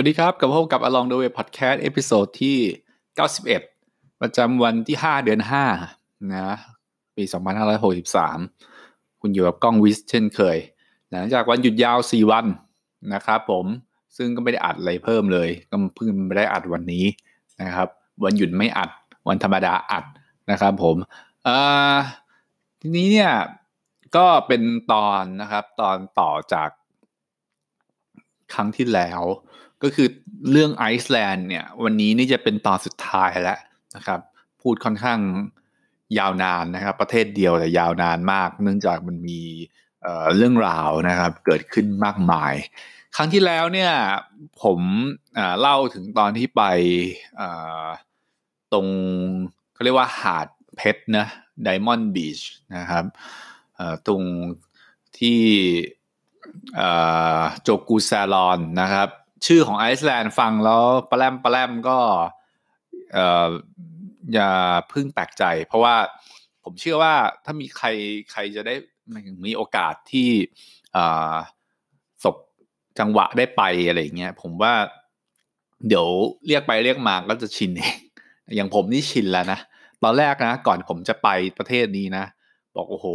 สวัสดีครับ กับพบกับ Along the Way Podcast episode ที่ 91 ประจำวันที่ 5 เดือน 5 นะปี 2563 คุณอยู่กับกล้องวิสเช่นเคย หลังจากวันหยุดยาว 4 วันนะครับผมซึ่งก็ไม่ได้อัดอะไรเพิ่มเลย ก็เพิ่งไม่ได้อัดวันนี้นะครับ วันหยุดไม่อัดวันธรรมดาอัดนะครับผมทีนี้เนี่ยก็เป็นตอนนะครับตอนต่อจากครั้งที่แล้ว ก็คือเรื่องไอซ์แลนด์เนี่ยวันนี้นี่จะเป็นตอนสุดท้ายแล้วนะครับพูดค่อนข้างยาวนานนะครับ ประเทศเดียวแต่ยาวนานมาก เนื่องจากมันมีเรื่องราวนะครับเกิดขึ้นมากมาย ครั้งที่แล้วเนี่ยผมเล่าถึงตอนที่ไปตรงเขาเรียกว่าหาดเพชรนะไดมอนด์บีชนะครับตรงที่โจกูซาลอนนะครับ ชื่อของไอซ์แลนด์ฟังแล้วปลาแรมปลาแรมก็เอ่ออย่าพึ่งแปลกใจ เพราะว่าผมเชื่อว่าถ้ามีใครใครจะได้มีโอกาสที่ศพจังหวะได้ไปอะไรเงี้ยผมว่าเดี๋ยวเรียกไปเรียกมาก็จะชินเอง อย่างผมนี่ชินแล้วนะ ตอนแรกนะ ก่อนผมจะไปประเทศนี้นะ บอกโอ้โห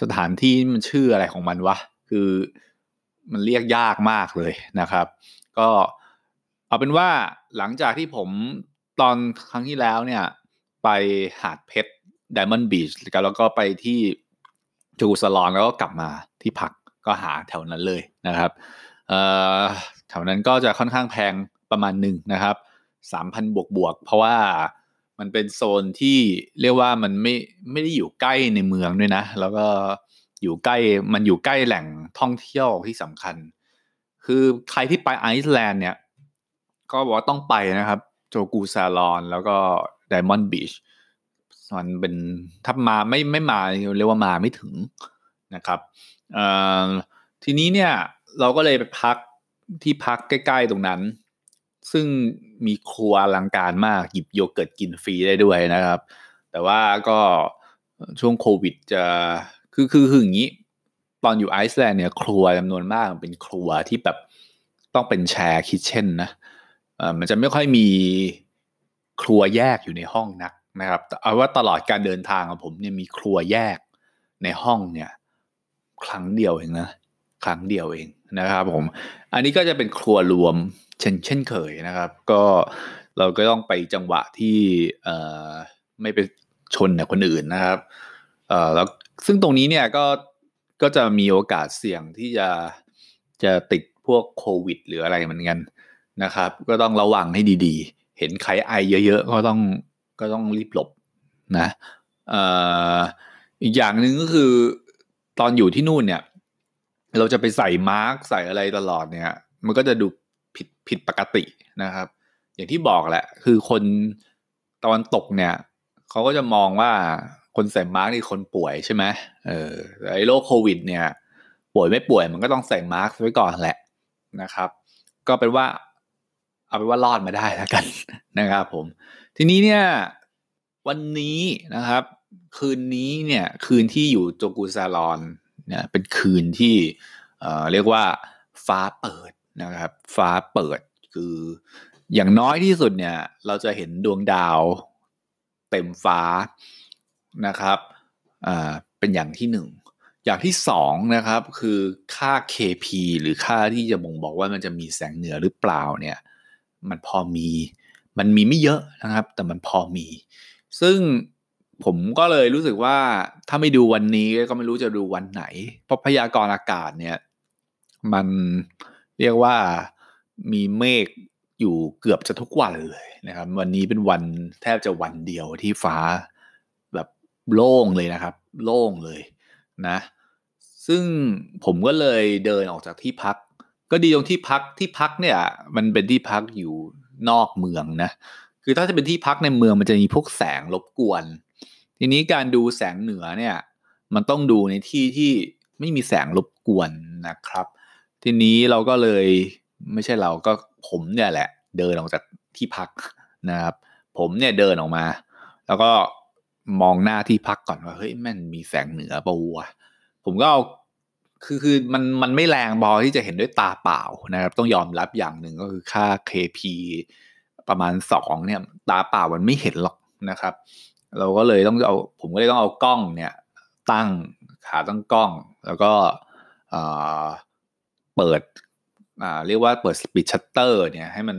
สถานที่มันชื่ออะไรของมันวะ คือ มันเรียกยากมากเลยนะครับ ก็เอาเป็นว่าหลังจากที่ผมตอนครั้งที่แล้วเนี่ย ไปหาดเพชรไดมอนด์บีชแล้วก็ไปที่จูสลอนแล้วก็กลับมาที่พักก็หาแถวนั้นเลยนะครับแถวนั้นก็จะค่อนข้างแพงประมาณหนึ่งนะครับสามพันบวกบวกเพราะว่ามันเป็นโซนที่เรียกว่ามันไม่ไม่ได้อยู่ใกล้ในเมืองด้วยนะ แล้วก็ อยู่ใกล้มันอยู่ใกล้แหล่งท่องเที่ยวที่สำคัญ คือใครที่ไปไอซ์แลนด์เนี่ย ก็บอกว่าต้องไปนะครับ โจกูซาลอนแล้วก็ไดมอนด์บีชมันเป็นถ้ามาไม่ไม่มาเรียกว่ามาไม่ถึงนะครับทีนี้เนี่ยเราก็เลยไปพักที่พักใกล้ๆตรงนั้น ซึ่งมีครัวอลังการมากหยิบโยเกิร์ตกินฟรีได้ด้วยนะครับ แต่ว่าก็ช่วงโควิดจะ คือคือคืออย่างนี้ ตอนอยู่ไอซ์แลนด์เนี่ย ครัวจำนวนมากเป็นครัวที่แบบต้องเป็น share kitchen นะอ่ามันจะไม่ค่อยมีครัวแยกอยู่ในห้องนักนะครับเอาว่าตลอดการเดินทางของผมเนี่ยมีครัวแยกในห้องเนี่ย ครั้งเดียวเองนะครั้งเดียวเองนะครับ ผม อันนี้ก็จะเป็นครัวรวมเช่น เช่นเคยนะครับ ก็เราก็ต้องไปจังหวะที่เอ่อไม่ไปชนกับคนอื่นนะครับ เอ่อแล้วซึ่งตรงนี้เนี่ยก็ก็จะมีโอกาสเสี่ยงที่จะจะติดพวกโควิด หรืออะไรเหมือนกันนะครับ ก็ต้องระวังให้ดีๆ เห็นใครไอเยอะๆ ก็ต้องก็ต้องรีบหลบนะอีกอย่างหนึ่งก็คือตอนอยู่ที่นู่นเนี่ย เราจะไปใส่มาร์กใส่อะไรตลอดเนี่ย มันก็จะดูผิดผิดปกตินะครับ อย่างที่บอกแหละ คือคนตะวันตกเนี่ยเขาก็จะมองว่า คนใส่มาร์กนี่คนป่วยใช่ไหมเออไอ้โรคโควิด เนี่ย ป่วยไม่ป่วยมันก็ต้องใส่มาร์กไว้ก่อนแหละนะครับ ก็เป็นว่า เอาเป็นว่ารอดมาได้แล้วกันนะครับ ผม ทีนี้เนี่ย วันนี้นะครับ คืนนี้เนี่ย คืนที่อยู่โจกูซาลอนเนี่ยเป็นคืนที่เอ่อเรียกว่าฟ้าเปิดนะครับ ฟ้าเปิดคืออย่างน้อยที่สุดเนี่ย เราจะเห็นดวงดาวเต็มฟ้า นะครับอ่าเป็นอย่างที่หนึ่งอย่างที่สองนะครับคือค่า KP หรือค่าที่จะบ่งบอกว่ามันจะมีแสงเหนือหรือเปล่าเนี่ยมันพอมีมันมีไม่เยอะนะครับ แต่มันพอมี ซึ่งผมก็เลยรู้สึกว่าถ้าไม่ดูวันนี้ก็ไม่รู้จะดูวันไหน เพราะพยากรณ์อากาศเนี่ยมันเรียกว่ามีเมฆอยู่เกือบจะทุกวันเลยนะครับ วันนี้เป็นวันแทบจะวันเดียวที่ฟ้า โล่งเลยนะครับ โล่งเลยนะ ซึ่งผมก็เลยเดินออกจากที่พัก ก็ดีตรงที่พักที่พักเนี่ย มันเป็นที่พักอยู่นอกเมืองนะคือถ้าจะเป็นที่พักในเมืองมันจะมีพวกแสงรบกวน ทีนี้การดูแสงเหนือเนี่ย มันต้องดูในที่ที่ไม่มีแสงรบกวนนะครับ ทีนี้เราก็เลยไม่ใช่เราก็ผมเนี่ยแหละ เดินออกจากที่พักนะครับ ผมเนี่ยเดินออกมา แล้วก็ มองหน้าที่พักก่อนว่าเฮ้ยแม่นมีแสงเหนือปะวะผมก็เอาคือคือมันมันไม่แรงพอที่จะเห็นด้วยตาเปล่านะครับ ต้องยอมรับอย่างหนึ่งก็คือค่า KP ประมาณสองเนี่ยตาเปล่ามันไม่เห็นหรอกนะครับ เราก็เลยต้องเอาผมก็เลยต้องเอากล้องเนี่ยตั้งขาตั้งกล้อง แล้วก็เปิดเรียกว่าเปิด speed shutter เนี่ยให้มัน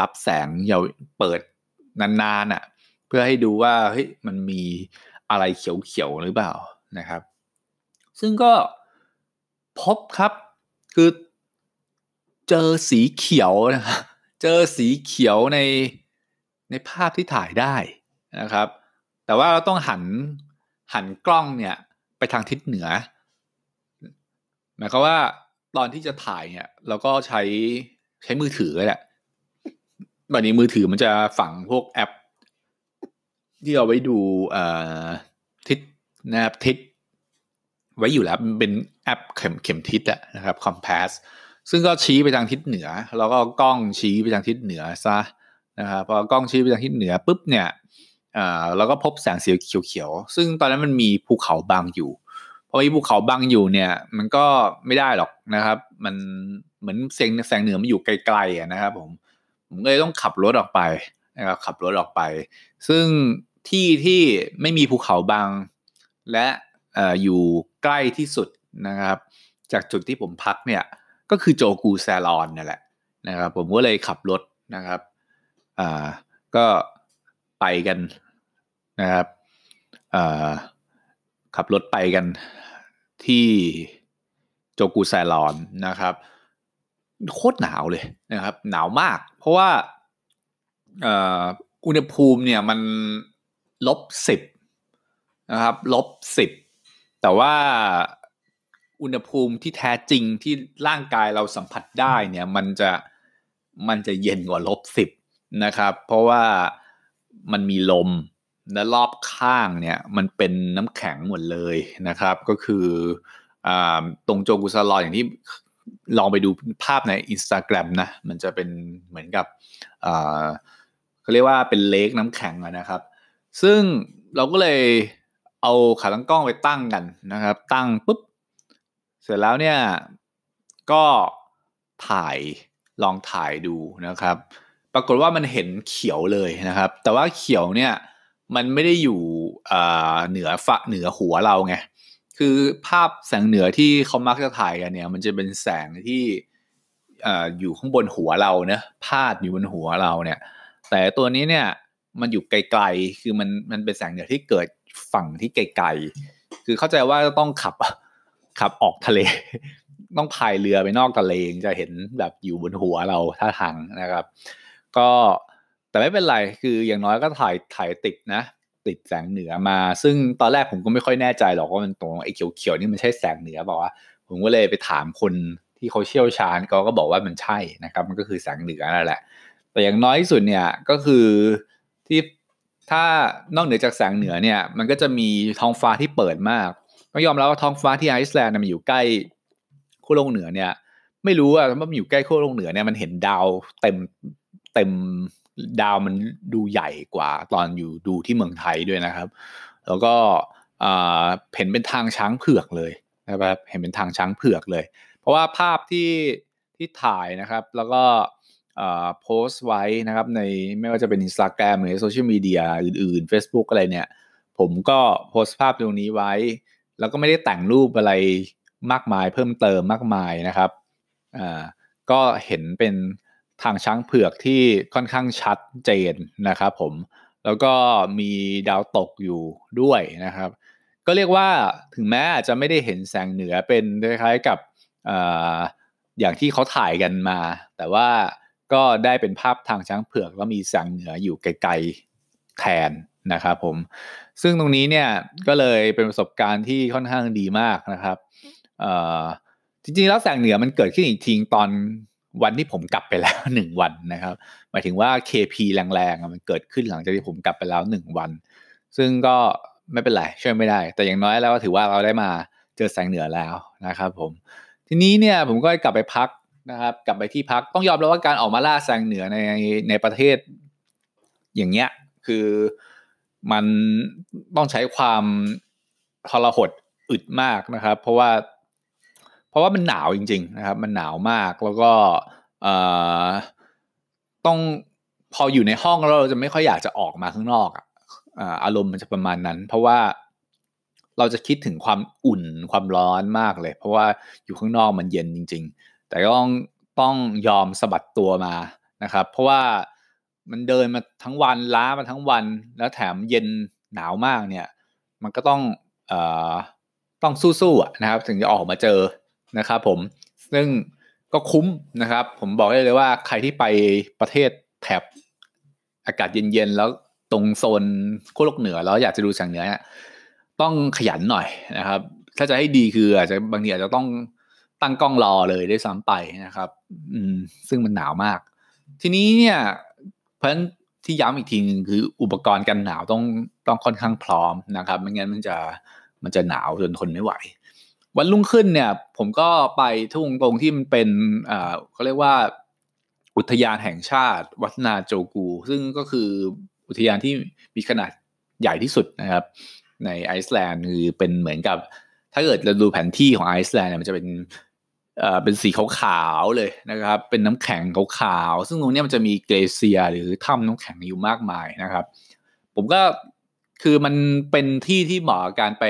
รับแสงยาวเปิดนานๆอะ เพื่อให้ดูว่าเฮ้ยมันมีอะไรเขียวๆหรือเปล่านะครับ ซึ่งก็พบครับคือเจอสีเขียวนะครับเจอสีเขียวในในภาพที่ถ่ายได้นะครับ แต่ว่าเราต้องหันหันกล้องเนี่ยไปทางทิศเหนือหมายความว่าตอนที่จะถ่ายเนี่ยเราก็ใช้ใช้มือถือแหละบัดนี้มือถือมันจะฝังพวกแอป ที่เอาไว้ดูทิศนะครับทิศไว้อยู่แล้วเป็นแอปเข็มเข็มทิศอะนะครับ Compass ซึ่งก็ชี้ไปทางทิศเหนือ แล้วก็กล้องชี้ไปทางทิศเหนือซะนะครับพอกล้องชี้ไปทางทิศเหนือปุ๊บเนี่ยเราก็พบแสงสีเขียวๆ ซึ่งตอนนั้นมันมีภูเขาบางอยู่ พอมีภูเขาบางอยู่เนี่ย มันก็ไม่ได้หรอกนะครับ มันเหมือนแสงแสงเหนือมันอยู่ไกลๆนะครับผม ผมก็เลยต้องขับรถออกไปนะครับขับรถออกไป ซึ่ง ที่ที่ไม่มีภูเขาบาง และอยู่ใกล้ที่สุดนะครับ จากจุดที่ผมพักเนี่ยก็คือโจกูแซลอนนี่แหละนะครับ ผมก็เลยขับรถนะครับอ่าก็ไปกันนะครับอ่าขับรถไปกันที่โจกูแซลอนนะครับโคตรหนาวเลยนะครับ หนาวมาก เพราะว่าอุณหภูมิเนี่ยมัน ลบสิบนะครับลบสิบแต่ว่าอุณหภูมิที่แท้จริงที่ร่างกายเราสัมผัสได้เนี่ยมันจะมันจะเย็นกว่าลบสิบนะครับ เพราะว่ามันมีลมและรอบข้างเนี่ยมันเป็นน้ำแข็งหมดเลยนะครับ ก็คืออตรงโจกุสลออย่างที่ลองไปดูภาพใน Instagram นะมันจะเป็นเหมือนกับเขาเรียกว่าเป็นเลกน้ำแข็งนะครับ ซึ่งเราก็เลยเอาขาตั้งกล้องไปตั้งกันนะครับ ตั้งปุ๊บ เสร็จแล้วเนี่ยก็ถ่ายลองถ่ายดูนะครับ ปรากฏว่ามันเห็นเขียวเลยนะครับ แต่ว่าเขียวเนี่ยมันไม่ได้อยู่เหนือฝะเหนือหัวเราไงคือภาพแสงเหนือที่เขามักจะถ่ายกันเนี่ย มันจะเป็นแสงที่อยู่ข้างบนหัวเราเนะพาดอยู่บนหัวเราเนี่ย แต่ตัวนี้เนี่ย มันอยู่ไกลๆ คือมันมันเป็นแสงเหนือที่เกิดฝั่งที่ไกลๆ คือเข้าใจว่าต้องขับขับออกทะเล ต้องพายเรือไปนอกทะเลจะเห็นแบบอยู่บนหัวเราท่าทางนะครับ ก็แต่ไม่เป็นไร คืออย่างน้อยก็ถ่ายถ่ายติดนะ ติดแสงเหนือมา ซึ่งตอนแรกผมก็ไม่ค่อยแน่ใจหรอกว่ามันตรงไอ้เขียวๆนี่มันใช่แสงเหนือบอกว่า ผมก็เลยไปถามคนที่เขาเชี่ยวชาญเขาก็บอกว่ามันใช่นะครับ มันก็คือแสงเหนือนั่นแหละ แต่อย่างน้อยที่สุดเนี่ยก็คือ ที่ถ้านอกเหนือจากแสงเหนือเนี่ย มันก็จะมีท้องฟ้าที่เปิดมากต้องยอมรับว่าท้องฟ้าที่ไอซ์แลนด์มันอยู่ใกล้ขั้วโลกเหนือเนี่ย ไม่รู้ว่ามันอยู่ใกล้ขั้วโลกเหนือเนี่ยมันเห็นดาวเต็มเต็มดาวมันดูใหญ่กว่า ตอนอยู่ดูที่เมืองไทยด้วยนะครับ แล้วก็เห็นเป็นทางช้างเผือกเลยนะครับเห็นเป็นทางช้างเผือกเลย เพราะว่าภาพที่ที่ถ่ายนะครับ แล้วก็ โพสต์ไว้นะครับในไม่ว่าจะเป็น Instagram หรือโซเชียลมีเดียอื่นๆ Facebook อะไรเนี่ย ผมก็โพสต์ภาพตรงนี้ไว้ แล้วก็ไม่ได้แต่งรูปอะไรมากมายเพิ่มเติมมากมายนะครับอ่าก็เห็นเป็นทางช้างเผือกที่ค่อนข้างชัดเจนนะครับผมแล้วก็มีดาวตกอยู่ด้วยนะครับ ก็เรียกว่าถึงแม้อาจจะไม่ได้เห็นแสงเหนือเป็นคล้ายๆกับออย่างที่เขาถ่ายกันมา แต่ว่า ก็ได้เป็นภาพทางช้างเผือกแล้วมีแสงเหนืออยู่ไกลๆแทนนะครับผม ซึ่งตรงนี้เนี่ยก็เลยเป็นประสบการณ์ที่ค่อนข้างดีมากนะครับจริงๆแล้วแสงเหนือมันเกิดขึ้นอีกทีตอนวันที่ผมกลับไปแล้วหนึ่งวันนะครับ หมายถึงว่า KP แรงๆมันเกิดขึ้นหลังจากที่ผมกลับไปแล้วหนึ่งวัน ซึ่งก็ไม่เป็นไรช่วยไม่ได้ แต่อย่างน้อยแล้วก็ถือว่าเราได้มาเจอแสงเหนือแล้วนะครับผม ทีนี้เนี่ยผมก็กลับไปพัก นะครับกลับไปที่พักต้องยอมรับว่าการออกมาล่าแสงเหนือในในประเทศ อย่างเงี้ยคือมันต้องใช้ความทรหดอึดมากนะครับ เพราะว่า เพราะว่ามันหนาวจริง ๆ นะครับ มันหนาวมากแล้วก็ต้องพออยู่ในห้องแล้วเราจะไม่ค่อยอยากจะออกมาข้างนอกอะอารมณ์มันจะประมาณนั้น เพราะว่าเราจะคิดถึงความอุ่นความร้อนมากเลย เพราะว่าอยู่ข้างนอกมันเย็นจริง ๆ แต่ก็ต้องต้องยอมสะบัดตัวมานะครับ เพราะว่ามันเดินมาทั้งวันล้ามาทั้งวัน แล้วแถมเย็นหนาวมากเนี่ย มันก็ต้องเอ่อต้องสู้ๆนะครับ ถึงจะออกมาเจอนะครับ ผมซึ่งก็คุ้มนะครับ ผมบอกได้เลยว่าใครที่ไปประเทศแถบอากาศเย็นๆแล้วตรงโซนโคโลกเหนือแล้วอยากจะดูแสงเหนือเนี่ยต้องขยันหน่อยนะครับ ถ้าจะให้ดีคืออาจจะบางทีอาจจะต้อง ตั้งกล้องรอเลยได้ซ้ำไปนะครับ อืม ซึ่งมันหนาวมาก ทีนี้เนี่ย เพราะฉะนั้นที่ย้ำอีกทีนึงคืออุปกรณ์กันหนาวต้องต้องค่อนข้างพร้อมนะครับไม่งั้นมันจะมันจะหนาวจนทนไม่ไหว วันรุ่งขึ้นเนี่ย ผมก็ไปทุ่งตรงที่มันเป็นอ่าเขาเรียกว่า อุทยานแห่งชาติวัฒนาโจกู ซึ่งก็คืออุทยานที่มีขนาดใหญ่ที่สุดนะครับ ในไอซ์แลนด์คือเป็นเหมือนกับถ้าเกิดเราดูแผนที่ของไอซ์แลนด์เนี่ยมันจะเป็น เอ่อเป็นสีขาวๆเลยนะครับ เป็นน้ำแข็งขาวๆซึ่งตรงนี้มันจะมีเกลเซียหรือถ้ำน้ำแข็งอยู่มากมายนะครับ ผมก็คือมันเป็นที่ที่เหมาะกับการไป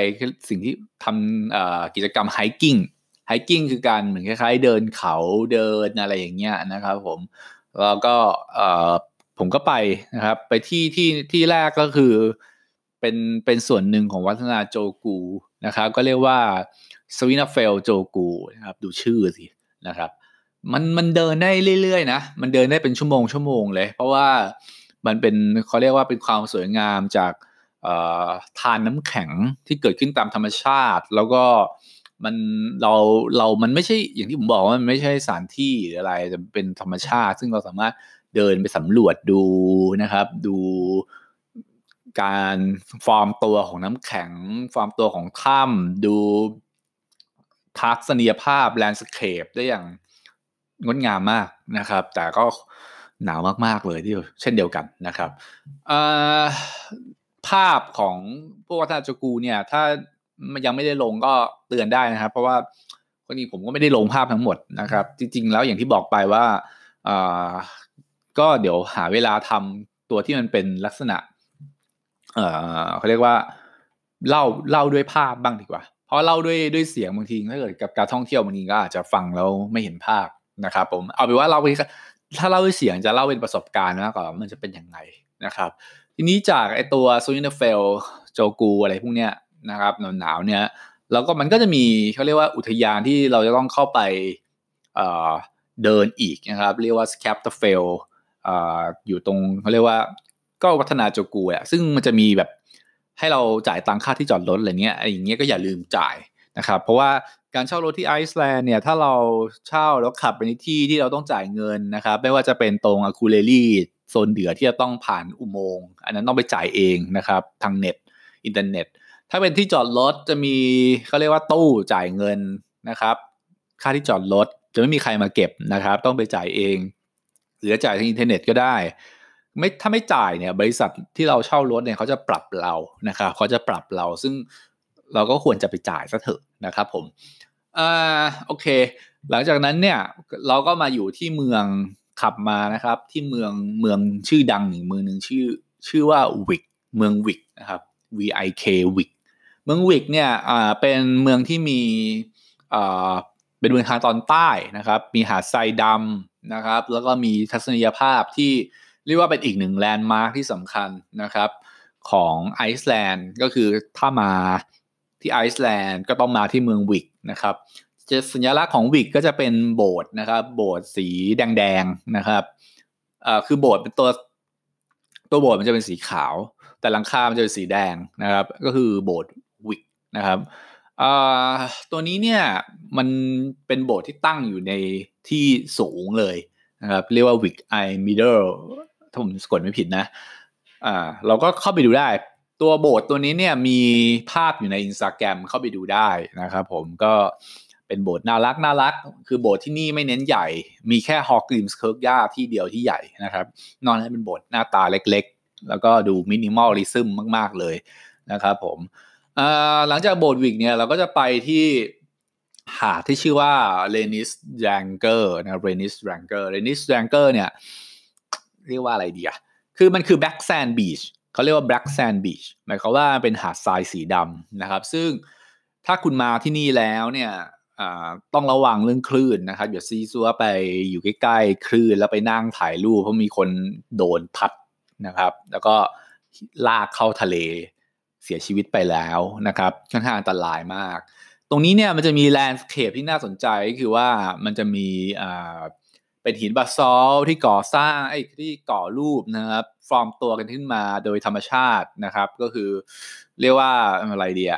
สิ่งที่ทำกิจกรรม hiking hiking คือการเหมือนคล้าย ๆ เดินเขาเดินอะไรอย่างเงี้ยนะครับผมแล้วก็ผมก็ไปนะครับ ไปที่ที่ที่แรกก็คือเป็นเป็นส่วนหนึ่งของวัฒนาโจกูนะครับ ก็เรียกว่า สวินาเฟลโจกูนะครับดูชื่อสินะครับ มันมันเดินได้เรื่อยๆนะ มันเดินได้เป็นชั่วโมงชั่วโมงเลย เพราะว่ามันเป็นเขาเรียกว่าเป็นความสวยงามจากธารน้ำแข็งที่เกิดขึ้นตามธรรมชาติ แล้วก็มันเราเรามันไม่ใช่อย่างที่ผมบอกว่ามันไม่ใช่สถานที่หรืออะไรจะเป็นธรรมชาติ ซึ่งเราสามารถเดินไปสำรวจดูนะครับ ดูการฟอร์มตัวของน้ำแข็ง ฟอร์มตัวของถ้ำดู ทัศนียภาพ landscape ได้อย่างงดงามมากนะครับ แต่ก็หนาวมาก ๆ เลยที่เช่นเดียวกันนะครับภาพของพวกวัฒนจกูเนี่ยถ้ายังไม่ได้ลงก็เตือนได้นะครับ เพราะว่าคนนี้ผมก็ไม่ได้ลงภาพทั้งหมดนะครับ จริง ๆ แล้วอย่างที่บอกไปว่าก็เดี๋ยวหาเวลาทำตัวที่มันเป็นลักษณะเขาเรียกว่าเล่าเล่าด้วยภาพบ้างดีกว่า เพราะเล่าด้วยด้วยเสียงบางทีถ้าเกิดกับการท่องเที่ยวบางทีก็อาจจะฟังแล้วไม่เห็นภาพนะครับผมเอาเป็นว่าเราไปถ้าเล่าด้วยเสียงจะเล่าเป็นประสบการณ์มากกว่ามันจะเป็นยังไงนะครับ ทีนี้จากไอตัวซูนิเฟลโจกูอะไรพวกเนี้ยนะครับหนาวๆเนี้ยแล้วก็มันก็จะมีเขาเรียกว่าอุทยานที่เราจะต้องเข้าไปเดินอีกนะครับ เรียกว่า Skaftafell อยู่ตรงเขาเรียกว่าก็วัฒนาโจกูอะซึ่งมันจะมีแบบ ให้เราจ่ายตังค่าที่จอดรถอะไรเงี้ยไอ้อย่างเงี้ยก็อย่าลืมจ่ายนะครับเพราะว่าการเช่ารถที่ไอซ์แลนด์เนี่ยถ้าเราเช่าแล้วขับไปในที่ที่เราต้องจ่ายเงินนะครับไม่ว่าจะเป็นตรง Akureyri โซนเหนือที่จะต้องผ่านอุโมงค์อันนั้นต้องไปจ่ายเองนะครับทางเน็ตอินเทอร์เน็ต ถ้าเป็นที่จอดรถจะมีเขาเรียกว่าตู้จ่ายเงินนะครับค่าที่จอดรถจะไม่มีใครมาเก็บนะครับ ต้องไปจ่ายเอง หรือจ่ายทางอินเทอร์เน็ตก็ได้ ไม่ถ้าไม่จ่ายเนี่ย บริษัทที่เราเช่ารถเนี่ยเขาจะปรับเรานะครับเขาจะปรับเราซึ่งเราก็ควรจะไปจ่ายซะเถอะนะครับผมอ่าโอเค หลังจากนั้นเนี่ยเราก็มาอยู่ที่เมืองขับมานะครับ ที่เมืองเมืองชื่อดังอีกเมืองหนึ่งชื่อ ชื่อว่าวิกเมืองวิกนะครับ V I K วิกเมืองวิกเนี่ยอ่าเป็นเมืองที่มีอ่าเป็นเมืองทางตอนใต้นะครับ มีหาดทรายดำนะครับ แล้วก็มีทัศนียภาพที่ เรียกว่าเป็นอีกหนึ่ง landmark ที่สำคัญนะครับของไอซ์แลนด์ก็คือถ้ามาที่ไอซ์แลนด์ก็ต้องมาที่เมืองวิกนะครับจะสัญลักษณ์ของวิกก็จะเป็นโบสถ์นะครับ โบสถ์สีแดงๆนะครับอ่าคือโบสถ์เป็นตัวตัวโบสถ์มันจะเป็นสีขาว แต่หลังคา มันจะเป็นสีแดงนะครับ ก็คือโบสถ์วิกนะครับอ่าตัวนี้เนี่ยมันเป็นโบสถ์ที่ตั้งอยู่ในที่สูงเลยนะครับ เรียกว่า Vík í Mýrdal ถ้าผมสะกดไม่ผิดนะอ่าเราก็เข้าไปดูได้ ตัวโบสถ์ตัวนี้เนี่ยมีภาพอยู่ในอินสตาแกรมเข้าไปดูได้นะครับผมก็เป็นโบสถ์น่ารักน่ารัก คือโบสถ์ที่นี่ไม่เน้นใหญ่ มีแค่ Hallgrímskirkja ที่เดียวที่ใหญ่นะครับ นอกนั้นเป็นโบสถ์หน้าตาเล็กๆ แล้วก็ดู minimalism มาก ๆ เลยนะครับผมหลังจากโบสถ์วิกเนี่ยเราก็จะไปที่หาดที่ชื่อว่า Reynisdrangar นะ Reynisdrangar Reynisdrangar เนี่ย เรียกว่าอะไรดีอะคือมันคือ black sand beach เขาเรียกว่า black sand beach หมายความว่าเป็นหาดทรายสีดำนะครับ ซึ่งถ้าคุณมาที่นี่แล้วเนี่ยต้องระวังเรื่องคลื่นนะครับอย่าซี้ซั้วไปอยู่ใกล้ๆคลื่นแล้วไปนั่งถ่ายรูปเพราะมีคนโดนพัดนะครับ แล้วก็ลากเข้าทะเลเสียชีวิตไปแล้วนะครับค่อนข้างอันตรายมาก ตรงนี้เนี่ยมันจะมี landscape ที่น่าสนใจคือว่ามันจะมี เป็นหินบะซอลต์ที่ก่อสร้างไอ้ที่ก่อรูปนะครับฟอร์มตัวกันขึ้นมาโดยธรรมชาตินะครับ ก็คือเรียกว่าอะไรดีอะ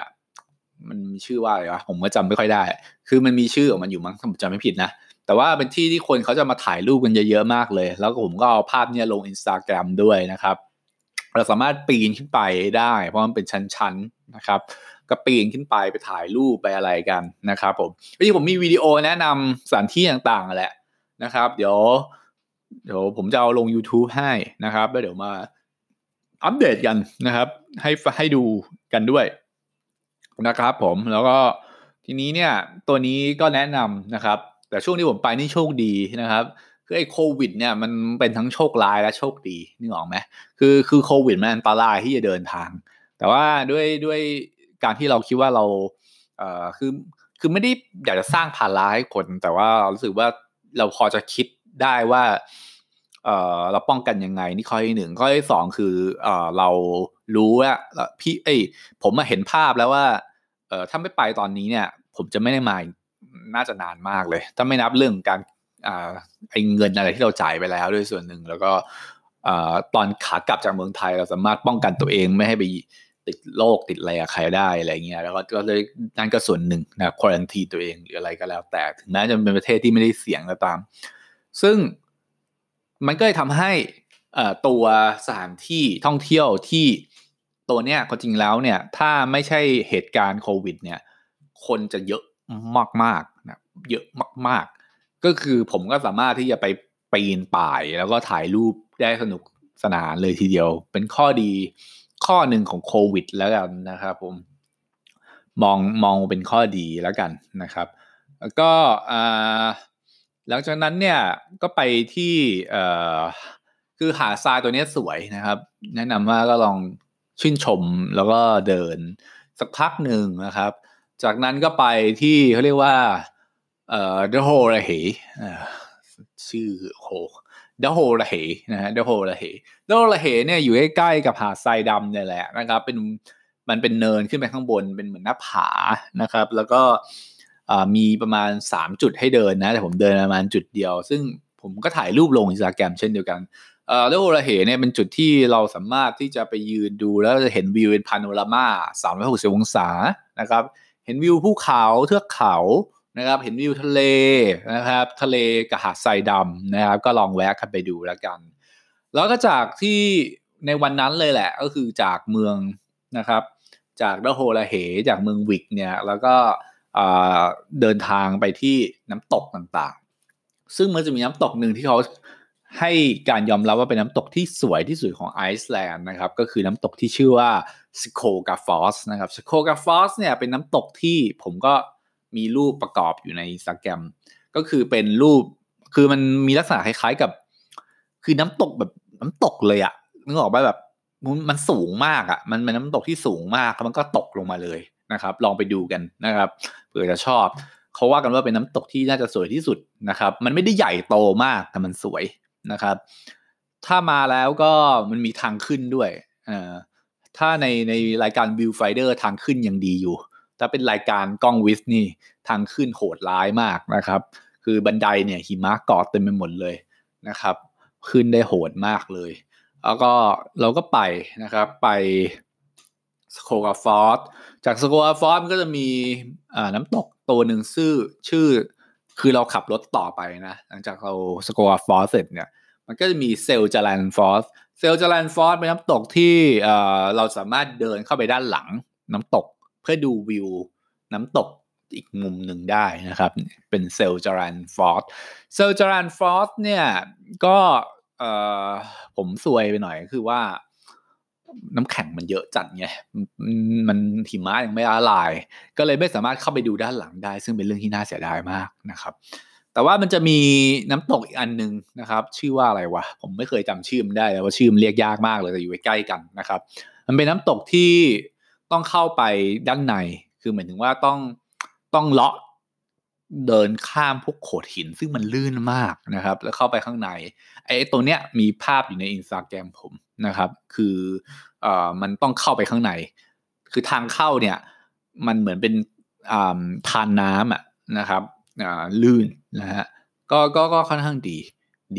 มันมีชื่อว่าอะไรวะผมก็จำไม่ค่อยได้ คือมันมีชื่อของมันอยู่มั้งผมจำไม่ผิดนะแต่ว่าเป็นที่ที่คนเขาจะมาถ่ายรูปกันเยอะๆมากเลย แล้วผมก็เอาภาพเนี้ยลงอินสตาแกรมด้วยนะครับ เราสามารถปีนขึ้นไปได้ เพราะมันเป็นชั้นๆนะครับ ก็ปีนขึ้นไปไปถ่ายรูปไปอะไรกันนะครับผมวันนี้ผมมีวิดีโอแนะนำสถานที่ต่างๆแหละ นะครับ เดี๋ยว เดี๋ยวผมจะเอาลง YouTube ให้นะครับแล้วเดี๋ยวมาอัปเดตกันนะครับ ให้ให้ดูกันด้วยนะครับผมแล้วก็ทีนี้เนี่ยตัวนี้ก็แนะนำนะครับ แต่ช่วงที่ผมไปนี่โชคดีนะครับคือไอ้โควิดเนี่ยมันเป็นทั้งโชคร้ายและโชคดีนึกออกไหมคือคือโควิดมันอันตรายที่จะเดินทาง แต่ว่าด้วยด้วยการที่เราคิดว่าเราเอ่อคือคือไม่ได้อยากจะสร้างภาระให้คน แต่ว่าเรารู้สึกว่า เราพอจะคิดได้ว่าเออเราป้องกันยังไง นี่ข้อที่หนึ่งข้อที่สองคือเออเรารู้ว่าพี่เอ้ยผมมาเห็นภาพแล้วว่าเออถ้าไม่ไปตอนนี้เนี่ย ผมจะไม่ได้มาน่าจะนานมากเลย ถ้าไม่นับเรื่องการอไอ้เงินอะไรที่เราจ่ายไปแล้วด้วยส่วนหนึ่งแล้วก็อตอนขากลับจากเมืองไทยเราสามารถป้องกันตัวเองไม่ให้ไป ติดโรคติดอะไรใครได้อะไรเงี้ยแล้วก็เลยนั่นก็ส่วนหนึ่งนะควอลันทีตัวเองหรืออะไรก็แล้ว แต่ถึงแม้จะเป็นประเทศที่ไม่ได้เสี่ยงก็ตาม ซึ่งมันก็เลยทำให้ตัวสถานที่ท่องเที่ยวที่ตัวเนี้ยก็จริงแล้วเนี่ยถ้าไม่ใช่เหตุการณ์โควิดเนี่ยคนจะเยอะมากๆนะเยอะมาก ๆ ก็คือผมก็สามารถที่จะไปปีนป่าย แล้วก็ถ่ายรูปได้สนุกสนานเลยทีเดียว เป็นข้อดี ข้อหนึ่งของโควิด แล้วกันนะครับผมมองมองเป็นข้อดีแล้วกันนะครับ แล้วก็หลังจากนั้นเนี่ยก็ไปที่คือหาทรายตัวนี้สวยนะครับ แนะนำว่าก็ลองชื่นชมแล้วก็เดินสักพักหนึ่งนะครับ จากนั้นก็ไปที่เขาเรียกว่าเอ่อเดโฮระเหชื่อโห เดโฮระเหนะฮะเดโฮระเหเดโฮระเหเนี่ยอยู่ใกล้ๆกับหาดทรายดำเนี่ยแหละนะครับ เป็นมันเป็นเนินขึ้นไปข้างบนเป็นเหมือนหน้าผานะครับ แล้วก็มีประมาณ 3 จุดให้เดินนะแต่ผมเดินประมาณจุดเดียว ซึ่งผมก็ถ่ายรูปลงอินสตาแกรมเช่นเดียวกันเอ่อ Dyrhólaey เนี่ยเป็นจุดที่เราสามารถที่จะไปยืนดูแล้วจะเห็นวิวเป็นพาโนรามา360 องศานะครับ เห็นวิวภูเขาเทือกเขา นะครับเห็นวิวทะเลนะครับทะเลกับหาดทรายดำนะครับก็ลองแวะกันไปดูแล้วกัน แล้วก็จากที่ในวันนั้นเลยแหละก็คือจากเมืองนะครับ จาก Dyrhólaey จากเมืองวิกเนี่ยแล้วก็เดินทางไปที่น้ำตกต่างๆ ซึ่งมันจะมีน้ำตกหนึ่งที่เขาให้การยอมรับว่าเป็นน้ำตกที่สวยที่สุดของไอซ์แลนด์นะครับก็คือน้ำตกที่ชื่อว่า Skógafoss นะครับ Skógafoss เนี่ยเป็นน้ำตกที่ผมก็ มีรูปประกอบอยู่ในอินสตาแกรมก็คือเป็นรูปคือมันมีลักษณะคล้ายๆกับ คือน้ำตกแบบน้ำตกเลยอะนึกออกไหมแบบมันสูงมากอะมันเป็นน้ำตกที่สูงมากแล้วมันก็ตกลงมาเลยนะครับ ลองไปดูกันนะครับเผื่อจะชอบเขาว่ากันว่าเป็นน้ำตกที่น่าจะสวยที่สุดนะครับ มันไม่ได้ใหญ่โตมากแต่มันสวยนะครับ ถ้ามาแล้วก็มันมีทางขึ้นด้วยอถ้าในในรายการ Viewfinder ทางขึ้นยังดีอยู่ ถ้าเป็นรายการกล้องวิสนี่ทางขึ้นโหดร้ายมากนะครับ คือบันไดเนี่ยหิมะเกาะเต็มไปหมดเลยนะครับ ขึ้นได้โหดมากเลย แล้วก็เราก็ไปนะครับไป Skógafoss จาก Skógafoss ก็จะมีน้ำตกตัวหนึ่งชื่อชื่อ คือเราขับรถต่อไปนะ หลังจากเรา Skógafoss เสร็จเนี่ยมันก็จะมี Seljalandsfoss Seljalandsfoss เป็นน้ำตกที่เราสามารถเดินเข้าไปด้านหลังน้ำตก เพื่อดูวิวน้ำตกอีกมุมหนึ่งได้นะครับ เป็น Seljalandsfoss Seljalandsfoss เนี่ยก็ผมซวยไปหน่อยคือว่าน้ำแข็งมันเยอะจัดไง มันหิมะยังไม่ละลาย ก็เลยไม่สามารถเข้าไปดูด้านหลังได้ ซึ่งเป็นเรื่องที่น่าเสียดายมากนะครับ แต่ว่ามันจะมีน้ำตกอีกอันหนึ่งนะครับ ชื่อว่าอะไรวะ ผมไม่เคยจำชื่อมันได้แต่ว่าชื่อมันเรียกยากมากเลยแต่อยู่ใกล้กันนะครับ มันเป็นน้ำตกที่ ต้องเข้าไปด้านใน คือหมายถึงว่าต้องต้องเลาะเดินข้ามพวกโขดหิน ซึ่งมันลื่นมากนะครับ แล้วเข้าไปข้างในไอ้ตัวเนี้ยมีภาพอยู่ในอินสตาแกรมผมนะครับ คือเอ่อมันต้องเข้าไปข้างใน คือทางเข้าเนี่ย มันเหมือนเป็นอ่าทานน้ำอะนะครับอ่าลื่นนะฮะก็ก็ก็ค่อนข้างดี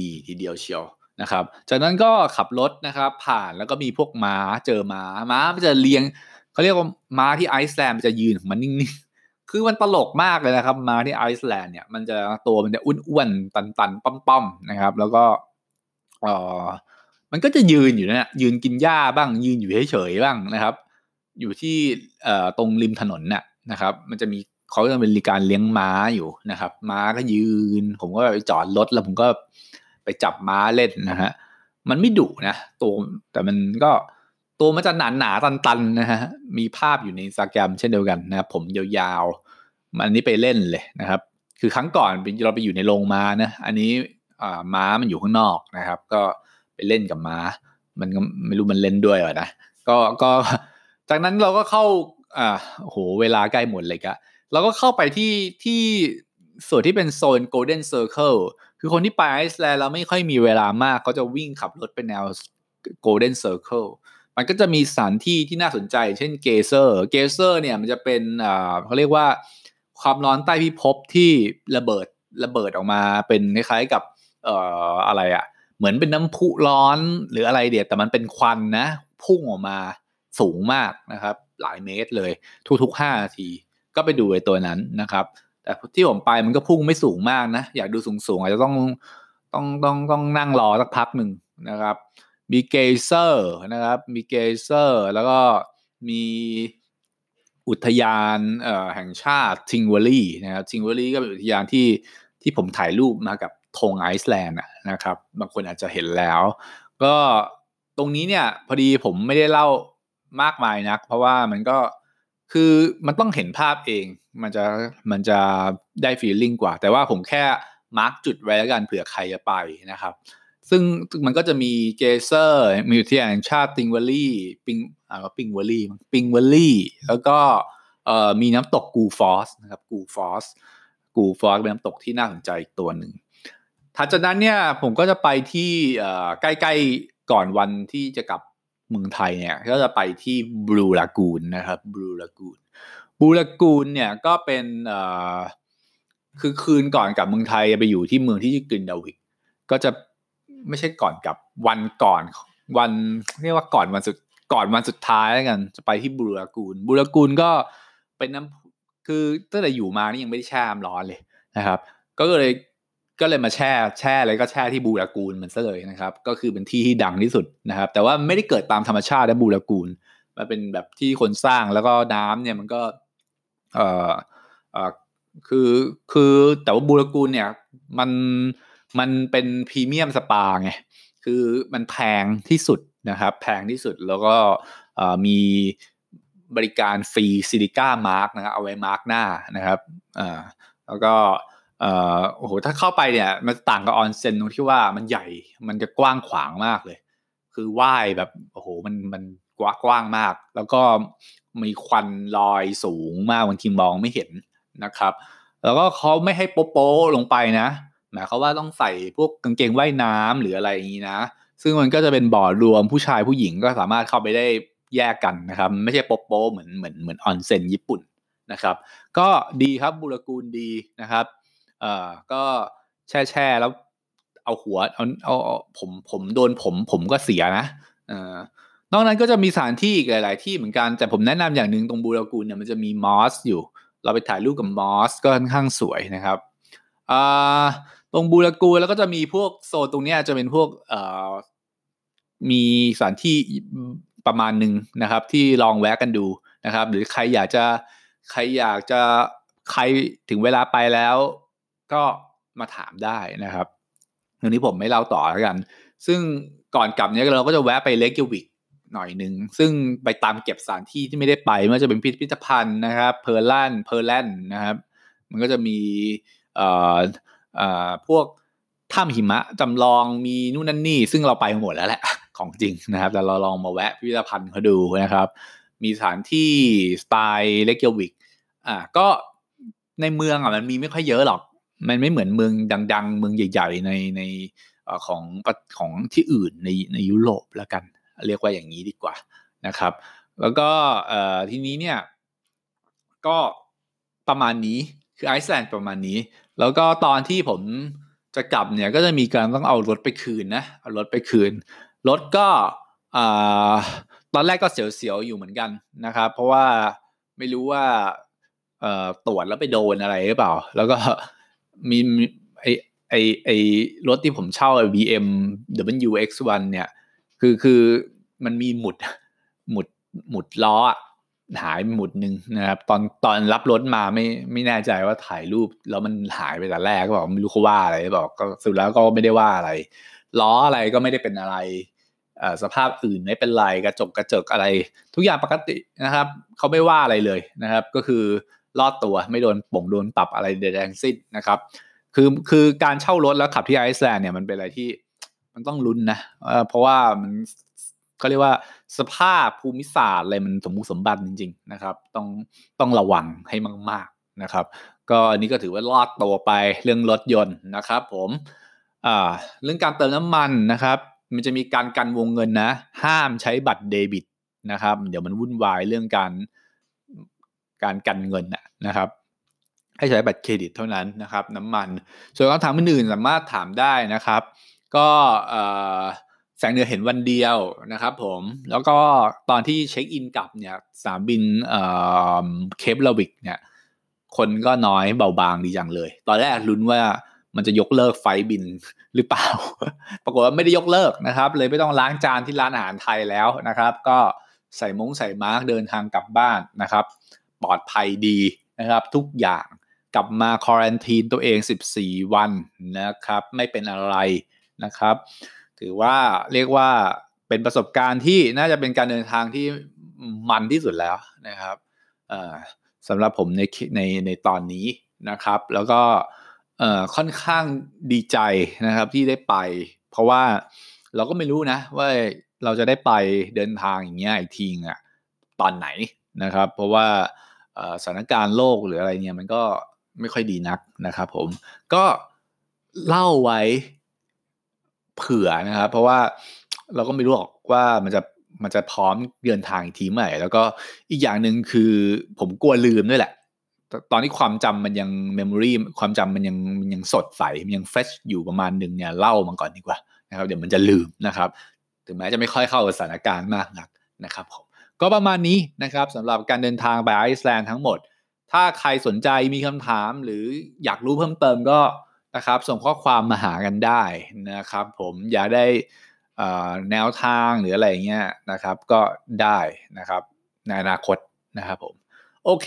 ดีทีเดียวเชียวนะครับ จากนั้นก็ขับรถนะครับ ผ่านแล้วก็มีพวกม้าเจอม้าม้ามันจะเลี้ยง เขาเรียกว่าม้าที่ไอซ์แลนด์มันจะยืนของมันนิ่งๆ คือมันตลกมากเลยนะครับ ม้าที่ไอซ์แลนด์เนี่ยมันจะตัวมันจะอ้วนๆ ตันๆ ป้อมๆ นะครับ แล้วก็เออมันก็จะยืนอยู่นะยืนกินหญ้าบ้าง ยืนอยู่เฉยๆ บ้างนะครับ อยู่ที่เอ่อตรงริมถนนน่ะนะครับ มันจะมีเขาจะเป็นการเลี้ยงม้าอยู่นะครับ ม้าก็ยืน ผมก็ไปจอดรถแล้วผมก็ไปจับม้าเล่นนะฮะมันไม่ดุนะตัวแต่มันก็ ตัวมันจะหนาหนาตันตันะฮะมีภาพอยู่ในสแกรมเช่นเดียวกันนะผมยาวๆอันนี้ไปเล่นเลยนะครับ คือครั้งก่อนเราไปอยู่ในโรงม้านะอันนี้ม้ามันอยู่ข้างนอกนะครับ ก็ไปเล่นกับม้า มันก็ไม่รู้มันเล่นด้วยหรอนะก็ก็จากนั้นเราก็เข้าอ่าโหเวลาใกล้หมดเลยกะเราก็เข้าไปที่ที่ส่วนที่เป็นโซน Golden Circle คือคนที่ไปไอซ์แลนด์เราไม่ค่อยมีเวลามากเขาจะวิ่งขับรถเป็นแนว Golden Circle มันก็จะมีสถานที่ที่น่าสนใจ เช่น Geysir Geysir เนี่ยมันจะเป็นอ่าเขาเรียกว่าความร้อนใต้พิภพที่ระเบิดระเบิดออกมาเป็นคล้ายๆกับเอ่ออะไรอะ่ะ เหมือนเป็นน้ำพุร้อนหรืออะไรดีอะแต่มันเป็นควันนะ พุ่งออกมาสูงมากนะครับ หลายเมตรเลย ทุกๆห้านาที ก็ไปดูไอ้ตัวนั้นนะครับ แต่ที่ผมไปมันก็พุ่งไม่สูงมากนะ อยากดูสูงๆ อาจจะต้องต้องต้องต้องนั่งรอสักพักหนึ่งนะครับ มี Geysir นะครับมี Geysir แล้วก็มีอุทยานแห่งชาติ Þingvellir นะครับ Þingvellir ก็เป็นอุทยานที่ที่ผมถ่ายรูปมากับธงไอซ์แลนด์นะครับ บางคนอาจจะเห็นแล้ว ก็ตรงนี้เนี่ยพอดีผมไม่ได้เล่ามากมายนัก เพราะว่ามันก็คือมันต้องเห็นภาพเอง มันจะมันจะได้ feeling กว่า แต่ว่าผมแค่ mark จุดไว้แล้วกันเผื่อใครจะไปนะครับ ซึ่งมันก็จะมี Geysir มีอุทยานแห่งชาติ Þingvellir ปิงอ่า Þingvellir Þingvellir แล้วก็เอ่อมีน้ำตก Gullfoss นะครับ Gullfoss Gullfoss เป็นน้ำตกที่น่าสนใจอีกตัวหนึ่งถัดจากนั้นเนี่ยผมก็จะไปที่ใกล้ๆก่อนวันที่จะกลับเมืองไทยเนี่ยก็จะไปที่บลูลากูนนะครับบลูลากูนบลูลากูนเนี่ยก็เป็นคือคืนก่อนกลับเมืองไทยไปอยู่ที่เมืองที่ชื่อกรินดาวิกก็จะ ไม่ใช่ก่อนกับวันก่อนวันเรียกว่าก่อนวันสุดก่อนวันสุดท้ายแล้วกัน จะไปที่บูรากูนบูรากูนก็เป็นน้ำคือตั้งแต่อยู่มานี่ยังไม่ได้แช่น้ำร้อนเลยนะครับ ก็เลยก็เลยมาแช่แช่เลยก็แช่ที่บูรากูลมันซะเลยนะครับ ก็คือเป็นที่ที่ดังที่สุดนะครับ แต่ว่าไม่ได้เกิดตามธรรมชาตินะบูรากูลมันเป็นแบบที่คนสร้างแล้วก็น้ำเนี่ยมันก็เอ่อเอ่อคือคือแต่ว่าบูรากูลเนี่ยมัน มันเป็นพรีเมียมสปาไงคือมันแพงที่สุดนะครับ แพงที่สุดแล้วก็มีบริการ free silica mask นะครับเอาไว้มาร์กหน้านะครับอ่าแล้วก็โอ้โหถ้าเข้าไปเนี่ยมันต่างกับออนเซ็นตรงที่ว่ามันใหญ่มันจะกว้างขวางมากเลย คือว่ายแบบโอ้โหมันมันกว้างกว้างมาก แล้วก็มีควันลอยสูงมากบางทีมองไม่เห็นนะครับ แล้วก็เขาไม่ให้โป๊โปลงไปนะ หมายเขาว่าต้องใส่พวกกางเกงว่ายน้ำหรืออะไรอย่างนี้นะ ซึ่งมันก็จะเป็นบ่อรวมผู้ชายผู้หญิงก็สามารถเข้าไปได้แยกกันนะครับ ไม่ใช่โป๊โปเหมือนเหมือนเหมือนออนเซ็นญี่ปุ่นนะครับ ก็ดีครับบุรกูลดีนะครับเอ่อก็แช่แช่แล้วเอาหัวเอาเอาผมผมโดนผมผมก็เสียนะเอ่อนอกนั้นก็จะมีสถานที่อีกหลาย ๆ ที่เหมือนกันแต่ผมแนะนำอย่างหนึ่งตรงบูรากูลเนี่ยมันจะมีมอสอยู่ เราไปถ่ายรูปกับมอสก็ค่อนข้างสวยนะครับ อ่าตรง Blue Lagoon แล้วก็จะมีพวกโซนตรงนี้จะเป็นพวกเอ่อมีสถานที่ประมาณหนึ่งนะครับ ที่ลองแวะกันดูนะครับ หรือใครอยากจะใครอยากจะใครถึงเวลาไปแล้ว ก็มาถามได้นะครับทีนี้ผมไม่เล่าต่อแล้วกัน ซึ่งก่อนกลับเนี้ยเราก็จะแวะไปเรคยาวิกหน่อยหนึ่ง ซึ่งไปตามเก็บสถานที่ที่ไม่ได้ไปไม่ว่าจะเป็นพิพิธภัณฑ์นะครับ เพอร์ลันเพอร์แลนนะครับ มันก็จะมี พวกถ้ำหิมะจำลองมีนู่นนั่นนี่ ซึ่งเราไปหมดแล้วแหละของจริงนะครับ แต่เราลองมาแวะพิพิธภัณฑ์เขาดูนะครับ มีสถานที่สไตล์เลกเกวิกอ่าก็ในเมืองอะมันมีไม่ค่อยเยอะหรอก มันไม่เหมือนเมืองดัง ๆ เมืองใหญ่ ๆ ในในของของที่อื่นในในยุโรปแล้วกัน เรียกว่าอย่างนี้ดีกว่านะครับ แล้วก็ทีนี้เนี่ยก็ประมาณนี้คือไอซ์แลนด์ประมาณนี้ แล้วก็ตอนที่ผมจะกลับเนี่ยก็จะมีการต้องเอารถไปคืนนะเอารถไปคืนรถก็ตอนแรกก็เสียวๆอยู่เหมือนกันนะครับ เพราะว่าไม่รู้ว่าตรวจแล้วไปโดนอะไรหรือเปล่า แล้วก็มีไอไอไอรถที่ผมเช่า BM WX1 เนี่ย คือคือมันมีหมุดหมุดหมุดล้อ หายหมุดหนึ่งนะครับ ตอนตอนรับรถมาไม่ไม่แน่ใจว่าถ่ายรูปแล้วมันหายไปแต่แรกก็บอกไม่รู้เขาว่าอะไรบอกก็สุดแล้วก็ไม่ได้ว่าอะไรล้ออะไรก็ไม่ได้เป็นอะไรสภาพอื่นไม่เป็นไรกระจกกระจกอะไร ทุกอย่างปกตินะครับเขาไม่ว่าอะไรเลยนะครับ ก็คือรอดตัวไม่โดนป่งโดนปรับอะไรใดๆทั้งสิ้นนะครับคือคือการเช่ารถแล้วขับที่ไอซ์แลนด์เนี่ยมันเป็นอะไรที่มันต้องลุ้นนะเพราะว่ามัน เขาเรียกว่าสภาพภูมิศาสตร์อะไรมันสมบูรณ์สมบัติจริง ๆ นะครับ ต้องต้องระวังให้มาก ๆนะครับ ก็อันนี้ก็ถือว่ารอดตัวไปเรื่องรถยนต์นะครับ ผมอ่าเรื่องการเติมน้ำมันนะครับ มันจะมีการกันวงเงินนะ ห้ามใช้บัตรเดบิตนะครับ เดี๋ยวมันวุ่นวายเรื่องการการกันเงินนะครับให้ใช้บัตรเครดิตเท่านั้นนะครับ น้ำมัน ส่วนคำถามอื่นๆสามารถถามได้นะครับ ก็ แสงเหนือเห็นวันเดียวนะครับผมแล้วก็ตอนที่เช็คอินกลับเนี่ยสนามบินเคฟลาวิกเนี่ยคนก็น้อยเบาบางดีจังเลย ตอนแรกลุ้นว่ามันจะยกเลิกไฟบินหรือเปล่า ปรากฏว่าไม่ได้ยกเลิกนะครับ เลยไม่ต้องล้างจานที่ร้านอาหารไทยแล้วนะครับ ก็ใส่มงใส่มาร์กเดินทางกลับบ้านนะครับ ปลอดภัยดีนะครับ ทุกอย่างกลับมาควอนตีนตัวเอง 14 วันนะครับ ไม่เป็นอะไรนะครับ ถือว่าเรียกว่าเป็นประสบการณ์ที่น่าจะเป็นการเดินทางที่มันที่สุดแล้วนะครับสำหรับผมในในในตอนนี้นะครับ แล้วก็ค่อนข้างดีใจนะครับที่ได้ไป เพราะว่าเราก็ไม่รู้นะว่าเราจะได้ไปเดินทางอย่างเงี้ยอีกทีอะตอนไหนนะครับ เพราะว่าสถานการณ์โลกหรืออะไรเนี่ยมันก็ไม่ค่อยดีนักนะครับผมก็เล่าไว้ เผื่อนะครับ เพราะว่าเราก็ไม่รู้หรอกว่ามันจะมันจะพร้อมเดินทางทีเมื่อไหร่แล้วก็อีกอย่างหนึ่งคือผมกลัวลืมด้วยแหละ ตอนที่ความจำมันยังเมมโมรีความจำมันยังมันยังสดใส มันยังเฟชอยู่ประมาณหนึ่งเนี่ยเล่ามาก่อนดีกว่านะครับ เดี๋ยวมันจะลืมนะครับ ถึงแม้จะไม่ค่อยเข้าสถานการณ์มากนักนะครับผมก็ประมาณนี้นะครับสำหรับการเดินทางไปไอซ์แลนด์ทั้งหมด ถ้าใครสนใจมีคำถามหรืออยากรู้เพิ่มเติมก็ นะครับ ส่งข้อความมาหากันได้นะครับ ผมอยากได้แนวทางหรืออะไรเงี้ยนะครับ ก็ได้นะครับในอนาคตนะครับผมโอเค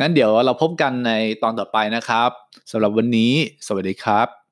งั้นเดี๋ยวเราพบกันในตอนต่อไปนะครับสำหรับวันนี้ สวัสดีครับ